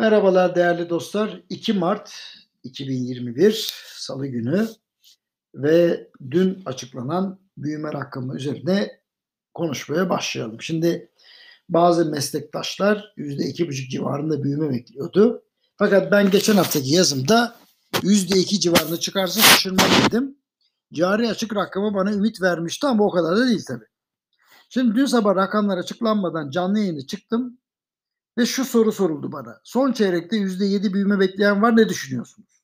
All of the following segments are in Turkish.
Merhabalar değerli dostlar. 2 Mart 2021 Salı günü ve dün açıklanan büyüme rakamı üzerine konuşmaya başlayalım. Şimdi bazı meslektaşlar %2,5 civarında büyüme bekliyordu. Fakat ben geçen haftaki yazımda %2 civarında çıkarsa şaşırmam dedim. Cari açık rakamı bana ümit vermişti ama o kadar da değil tabii. Şimdi dün sabah rakamlar açıklanmadan canlı yayına çıktım ve şu soru soruldu bana. Son çeyrekte %7 büyüme bekleyen var ne düşünüyorsunuz?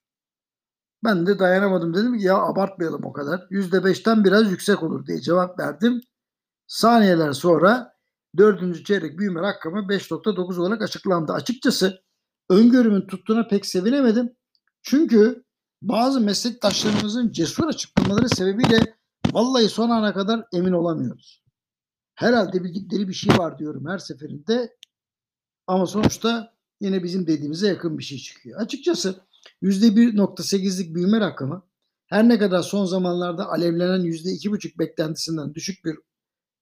Ben de dayanamadım dedim ki ya abartmayalım o kadar. %5'ten biraz yüksek olur diye cevap verdim. Saniyeler sonra dördüncü çeyrek büyüme rakamı 5.9 olarak açıklandı. Açıkçası öngörümün tuttuğuna pek sevinemedim. Çünkü bazı meslektaşlarımızın cesur açıklamaları sebebiyle vallahi son ana kadar emin olamıyoruz. Herhalde bildikleri bir şey var diyorum her seferinde ama sonuçta yine bizim dediğimize yakın bir şey çıkıyor. Açıkçası %1.8'lik büyüme rakamı her ne kadar son zamanlarda alevlenen %2.5 beklentisinden düşük bir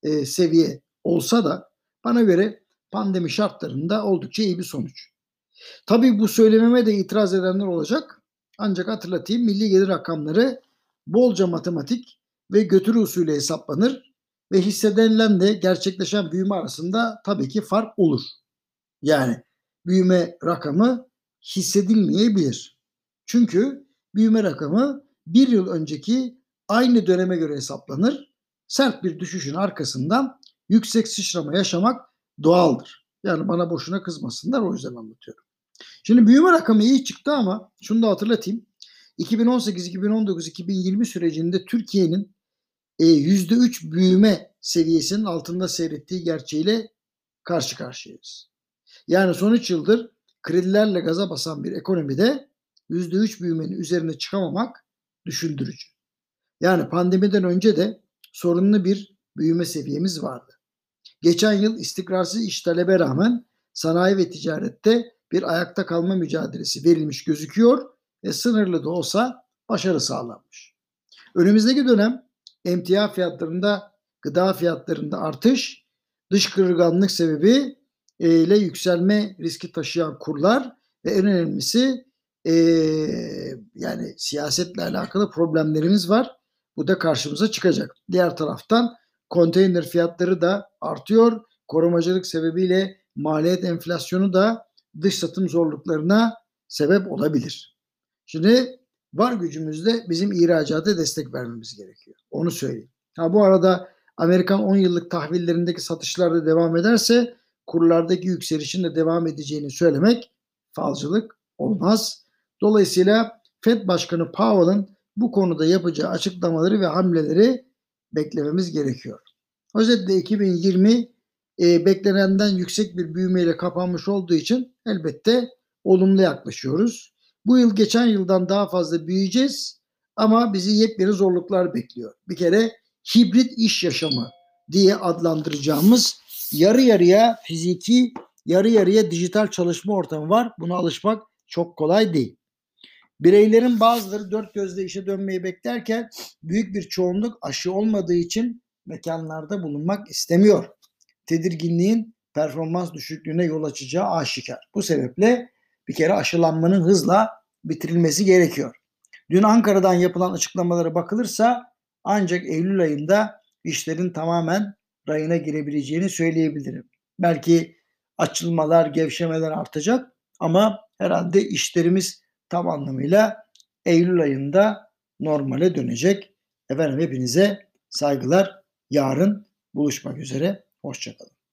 e, seviye olsa da bana göre pandemi şartlarında oldukça iyi bir sonuç. Tabii bu söylememe de itiraz edenler olacak. Ancak hatırlatayım milli gelir rakamları bolca matematik ve götürü usulü hesaplanır ve hissedilenle gerçekleşen büyüme arasında tabii ki fark olur. Yani büyüme rakamı hissedilmeyebilir. Çünkü büyüme rakamı bir yıl önceki aynı döneme göre hesaplanır. Sert bir düşüşün arkasından yüksek sıçrama yaşamak doğaldır. Yani bana boşuna kızmasınlar o yüzden anlatıyorum. Şimdi büyüme rakamı iyi çıktı ama şunu da hatırlatayım. 2018, 2019, 2020 sürecinde Türkiye'nin %3 büyüme seviyesinin altında seyrettiği gerçeğiyle karşı karşıyayız. Yani son 3 yıldır kredilerle gaza basan bir ekonomide %3 büyümenin üzerine çıkamamak düşündürücü. Yani pandemiden önce de sorunlu bir büyüme seviyemiz vardı. Geçen yıl istikrarsız iş talebe rağmen sanayi ve ticarette bir ayakta kalma mücadelesi verilmiş gözüküyor ve sınırlı da olsa başarı sağlanmış. Önümüzdeki dönem emtia fiyatlarında, gıda fiyatlarında artış, dış kırılganlık sebebi ile yükselme riski taşıyan kurlar ve en önemlisi e, yani siyasetle alakalı problemlerimiz var. Bu da karşımıza çıkacak. Diğer taraftan konteyner fiyatları da artıyor. Korumacılık sebebiyle maliyet enflasyonu da dış satım zorluklarına sebep olabilir. Şimdi var gücümüzde bizim ihracata destek vermemiz gerekiyor. Onu söyleyeyim. Ha bu arada Amerikan 10 yıllık tahvillerindeki satışlar da devam ederse kurlardaki yükselişin de devam edeceğini söylemek falcılık olmaz. Dolayısıyla Fed Başkanı Powell'ın bu konuda yapacağı açıklamaları ve hamleleri beklememiz gerekiyor. Özetle 2020 e, beklenenden yüksek bir büyümeyle kapanmış olduğu için elbette olumlu yaklaşıyoruz. Bu yıl geçen yıldan daha fazla büyüyeceğiz ama bizi yepyeni zorluklar bekliyor. Bir kere hibrit iş yaşamı diye adlandıracağımız yarı yarıya fiziki, yarı yarıya dijital çalışma ortamı var. Buna alışmak çok kolay değil. Bireylerin bazıları dört gözle işe dönmeyi beklerken büyük bir çoğunluk aşı olmadığı için mekanlarda bulunmak istemiyor. Tedirginliğin performans düşüklüğüne yol açacağı aşikar. Bu sebeple bir kere aşılanmanın hızla bitirilmesi gerekiyor. Dün Ankara'dan yapılan açıklamalara bakılırsa ancak Eylül ayında işlerin tamamen rayına girebileceğini söyleyebilirim. Belki açılmalar, gevşemeler artacak ama herhalde işlerimiz tam anlamıyla Eylül ayında normale dönecek. Efendim hepinize saygılar. Yarın buluşmak üzere. Hoşçakalın.